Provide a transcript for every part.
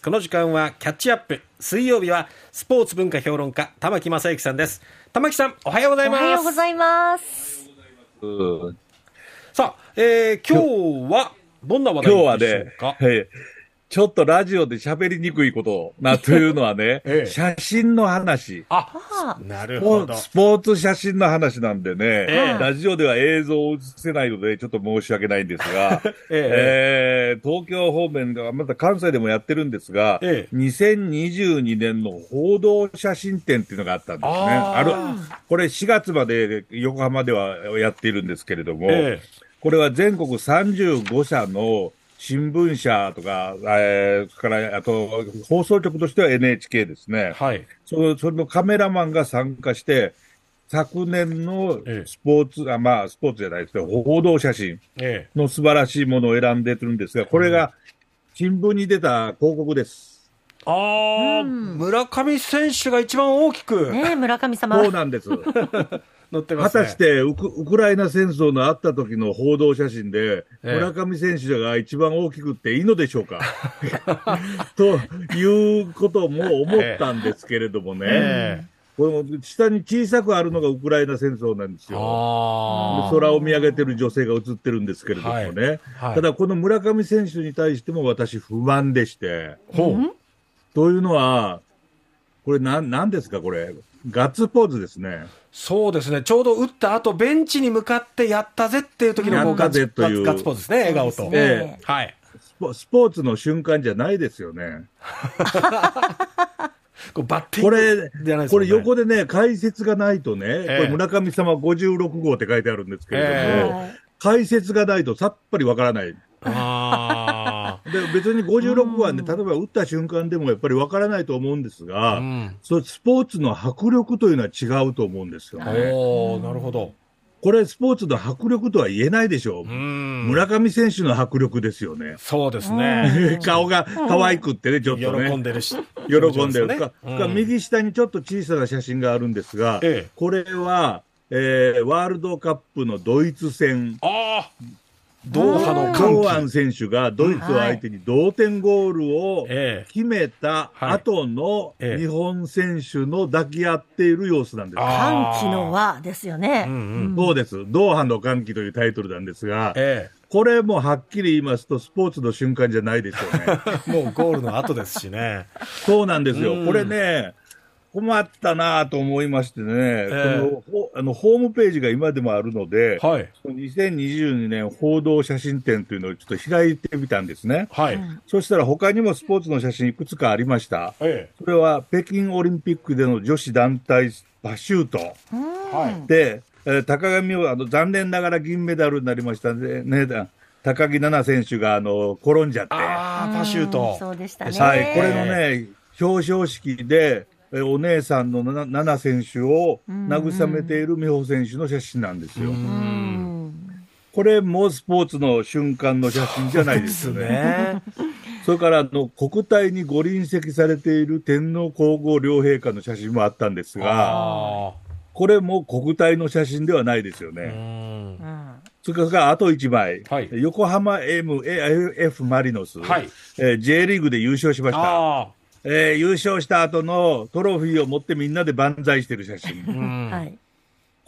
この時間はキャッチアップ。水曜日はスポーツ文化評論家玉木正之さんです。玉木さんおはようございます。おはようございます。さあ、えー、今日はどんな話題でしょうか？今日はね、ちょっとラジオで喋りにくいことなというのはね、ええ。写真の話。ああなるほど。スポーツ写真の話なんでね、えラジオでは映像を映せないので、ちょっと申し訳ないんですが、ええ。ー東京方面が、また関西でもやってるんですが、ええ。2022年の報道写真展っていうのがあったんですね。ある、これ4月まで横浜ではやっているんですけれども、えこれは全国35社の新聞社とか、えー、それから、あと、放送局としては NHK ですね。はい。その、そのカメラマンが参加して、昨年のええ。スポーツ、あまあ、スポーツじゃないですけど、報道写真えの素晴らしいものを選んでるんですが、これが新聞に出た広告です。ああ、うん。村上選手が一番大きく。ねえ村上様。そうなんです。載ってますね。果たしてウクウクライナ戦争のあった時の報道写真で、ええ。村上選手が一番大きくっていいのでしょうか？ということも思ったんですけれどもね、えこれも下に小さくあるのがウクライナ戦争なんですえよ。空を見上げてる女性が映ってるんですけれどもね、はい。ただこの村上選手に対しても私不満でして、ほう。というのは、これなん、なんですかこれ？ガッツポーズですね。そうですね。ちょうど打った後ベンチに向かってやったぜっていう時のこうやったガッツぜという。ガッツポーズですね笑顔と、はい。スポスポーツの瞬間じゃないですよね。こうバッティンこグれ、こじゃないですもんねれ横でね、解説がないとね、ええ。これ村上様56号って書いてあるんですけれども、えはい。解説がないとさっぱりわからない。あで別に56号はね、例えば打った瞬間でもやっぱりわからないと思うんですあ、が、うん、そうスポーツの迫力というのは違うと思うんですよ。ね。おおなるほど。これスポーツの迫力とは言えないでしょう。うん。村上選手の迫力ですよね。そうですね。顔が可愛くってね、ちょっとね。喜んでるし。喜んでる。ね。右下にちょっと小さな写真があるんですが、ええ。これは、えーワールドカップのドイツ戦、ああドーハの堂歓喜。安選手がドイツを相手に同点ゴールをええ。決めた後の日本選手の抱き合っている様子なんです。あ歓喜の輪ですよね。そうです。ドーハの歓喜というタイトルなんですが、えこれもはっきり言いますと、スポーツの瞬間じゃないですよね。え もうゴールの後ですしね。そうなんですよ。うん。これね、困ったなと思いましてね、えこのほあのホームページが今でもあるので、はい。2022年報道写真展というのをちょっと開いてみたんですね。はい、そしたら他にもスポーツの写真いくつかありました。えそれは北京オリンピックでの女子団体パシュート。うんはい。で、えー高上はあの残念ながら銀メダルになりましたね。ね高木菜那選手があの転んじゃって。ああパシューうんトそうでしたね。はい、これのね、表彰式で、えお姉さんのな奈々選手を慰めている美穂選手の写真なんですよ。うん。これもスポーツの瞬間の写真じゃないですよね。ね。それからあの国体にご臨席されている天皇皇后両陛下の写真もあったんですが、あこれも国体の写真ではないですよね。それからあと1枚、はい。横浜 MAF マリノス、はい。えー J リーグで優勝しました。あえー優勝した後のトロフィーを持ってみんなで万歳してる写真。あうんはい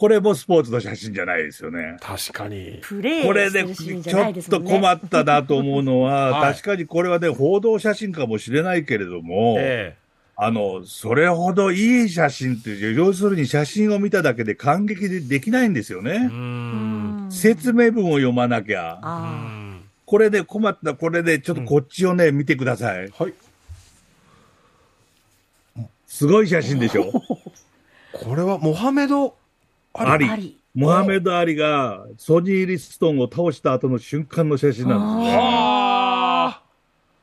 これもスポーツの写真じゃないですよね。確かにプレーすこれでちょっと困ったなと思うのは、はい確かにこれはね、報道写真かもしれないけれども、えあの、それほどいい写真って、要するに写真を見ただけで感激でできないんですよね。ん説明文を読まなきゃ。これで困った、これでちょっとこっちをね、見てください。はいすごい写真でしょ？これはモハメドあり？あり。モハメド・アリがソニー・リストンを倒した後の瞬間の写真なんです。ね。あ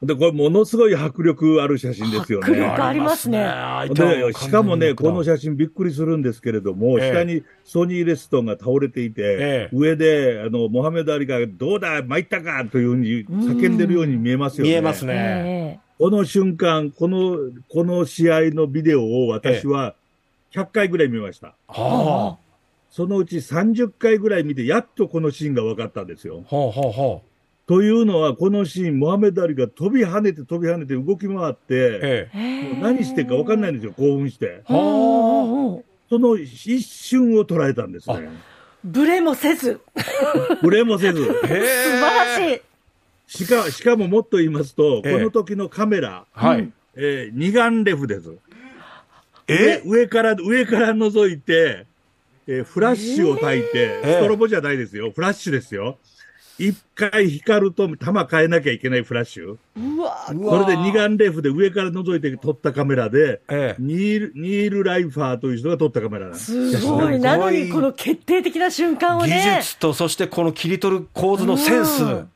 で、これものすごい迫力ある写真ですよ迫ね。力ありますね。で、しかもね、この写写真びっくりするんですけれども、ええ。下にソニー・レストンが倒れていて、ええ。上で、あの、モハメド・アリが、どうだ、参ったかというふうに叫んでるように見えますよね。見えますね。えこの瞬間、この、この試合のビデオを私は100回ぐらい見ました。はそのうち30回ぐらい見て、やっとこのシーンが分かったんですよ。あほうほうほというのは、このシーン、モハメド・アリが飛び跳ねて飛び跳ねて動き回って、ええ。もう何してるか分かんないんですよ、興奮して。その一瞬を捉えたんですね。ブレもせず、ブレもせず。素晴らしい。しか、しかももっと言いますと、ええこの時のカメラ、はい。えー二眼レフです。え？上上から、上から覗いて、えーフラッシュを焚いて、ええストロボじゃないですよ、フラッシュですよ。一回光ると弾変えなきゃいけないフラッシュ。うわそれで二眼レフで上から覗いて撮ったカメラで、ええ。ニール、ニール・ライファーという人が撮ったカメラなんです。すごい。なのに、この決定的な瞬間を技ね。術と、そしてこの切り取る構図のセンス。うん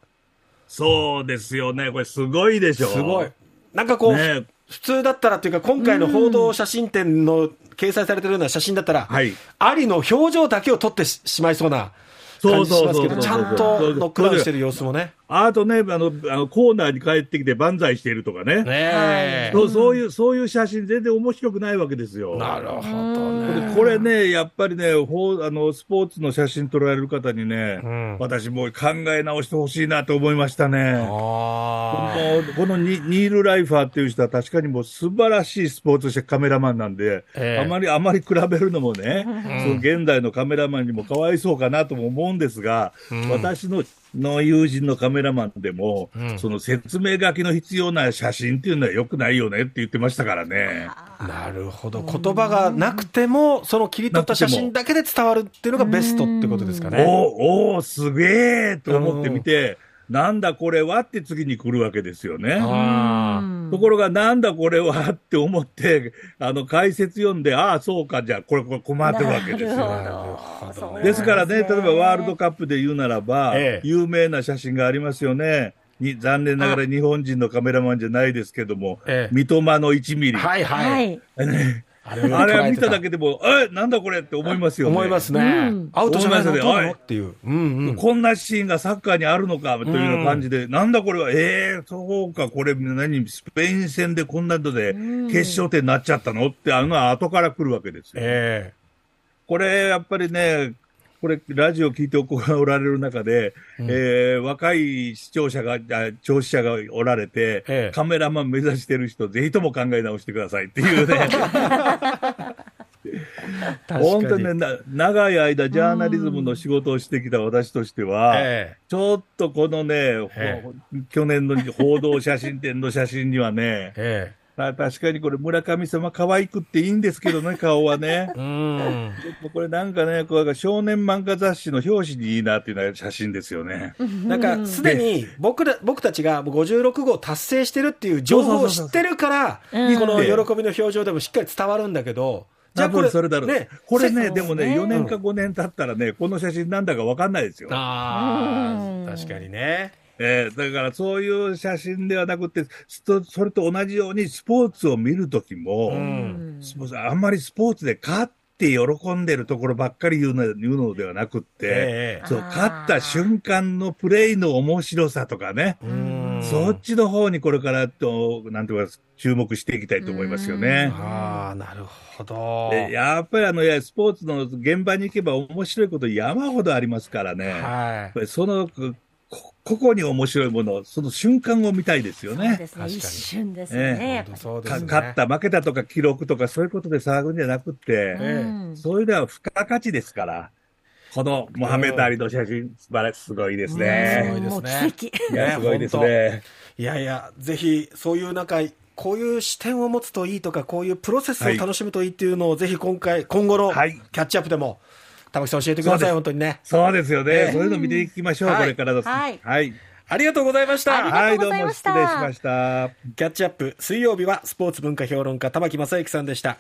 そうですよね。これすごいでしょ。すごい。なんかこう、ね普通だったらっていうか、今回の報道写真展の掲載されてるような写真だったら、はい。アリの表情だけを撮ってししまいそうな感じしますけど、ちゃんとノックダウンしてる様子もね。あとね、あの、あのコーナーに帰ってきて万歳しているとかね。ねえ。そうそういう、そういう写真全然面白くないわけですよ。なるほどね。これね、やっぱりね、ほうあのスポーツの写真撮られる方にね、うん私もう考え直してほしいなと思いましたね。あこのこのニニール・ライファーっていう人は確かにもう素晴らしいスポーツカメラマンなんで、ええあまり、あまり比べるのもね、その現代のカメラマンにもかわいそうかなとも思うんですが、うん私のの友人のカメラマンでも、うんその説明書きの必要な写真っていうのは良くないよねって言ってましたからね。あ、なるほど。言葉がなくても、その切り取った写真だけで伝わるっていうのがベストってことですかね。おーおーすげえと思ってみて、なんだこれはって次に来るわけですよね。あところが、なんだこれはって思って、あの、解説読んで、ああ、そうか、じゃあ、これ、これ困ってるわけですよ。なるほほどどですからね、例えばワールドカップで言うならば、ええ有名な写真がありますよね。に残念ながら日本人のカメラマンじゃないですけども、ええ三笘の1ミリ。はいは。はいい。ね あれあれは見ただけでも、え、なんだこれって思いますよね。思いますね。うん。アウトじゃないの？どっていう。うんうん。こんなシーンがサッカーにあるのかというような感じで、なんだこれは、ええそうか、これ何、スペイン戦でこんなので決勝点になっちゃったの？って、あのは後から来るわけですよ。え。これ、やっぱりね、これ、ラジオ聞いておおられる中で、えー若い視聴者が、あ聴取者がおられて、ええ。カメラマン目指してる人、ぜひとも考え直してくださいっていうね。え本当にね、な長い間、ジャーナリズムの仕事をしてきた私としては、えちょっとこのね、ほえ。去年の報道写真 展の写真にはねえ、えあ確かにこれ村上様可愛くっていいんですけどね、顔はねえ。うん。ちょっとこれなんかね、これ少年漫画雑誌の表紙にいいなっていうような写真ですよね。なんか、すでに僕ら、僕たちがもう56号達成してるっていう情報を知ってるから、うんこの喜びの表情でもしっかり伝わるんだけど、多分それだろう。ね、これね、せでもね、ね4年か5年経ったらね、この写真なんだかわかんないですよ。あうんあ、確かにね。えーだからそういう写真ではなくて、それと同じようにスポーツを見るときも、うんスポーツあんまりスポーツで勝って喜んでるところばっかり言うの言うのではなくって、ええそう、勝った瞬間のプレイの面白さとかね、うんそっちの方にこれからと、なんていうか、注目していきたいと思いますよね。ああ、なるほど。でやっぱりあの、いやスポーツの現場に行けば面白いこと山ほどありますからね。はぱりその、こここに面白いもの、その瞬間を見たいですよね。そうですね。確かに一瞬ですね。い。やっぱりかそうですね。勝った、負けたとか記録とかそういうことで騒ぐんじゃなくて、ええうんそういうのは付加価値ですから、このモハメド・アリの写真、素晴らしい、すごいですすね。ごいですねもう奇跡。いや、ねすごいですね。いやいや、ぜひ、そういうなんか、こういう視点を持つといいとか、こういうプロセスを楽しむといいっていうのを、ぜひ今回、今後のキはいャッチアップでも、玉木さん教えてください、本当にね。そうですよね。ええそういうの見ていきましょう、はいこれからです。はいはい。ありがとうございました。はい、どうも失礼しました。キャッチアップ、水曜日はスポーツ文化評論家、玉木正之さんでした。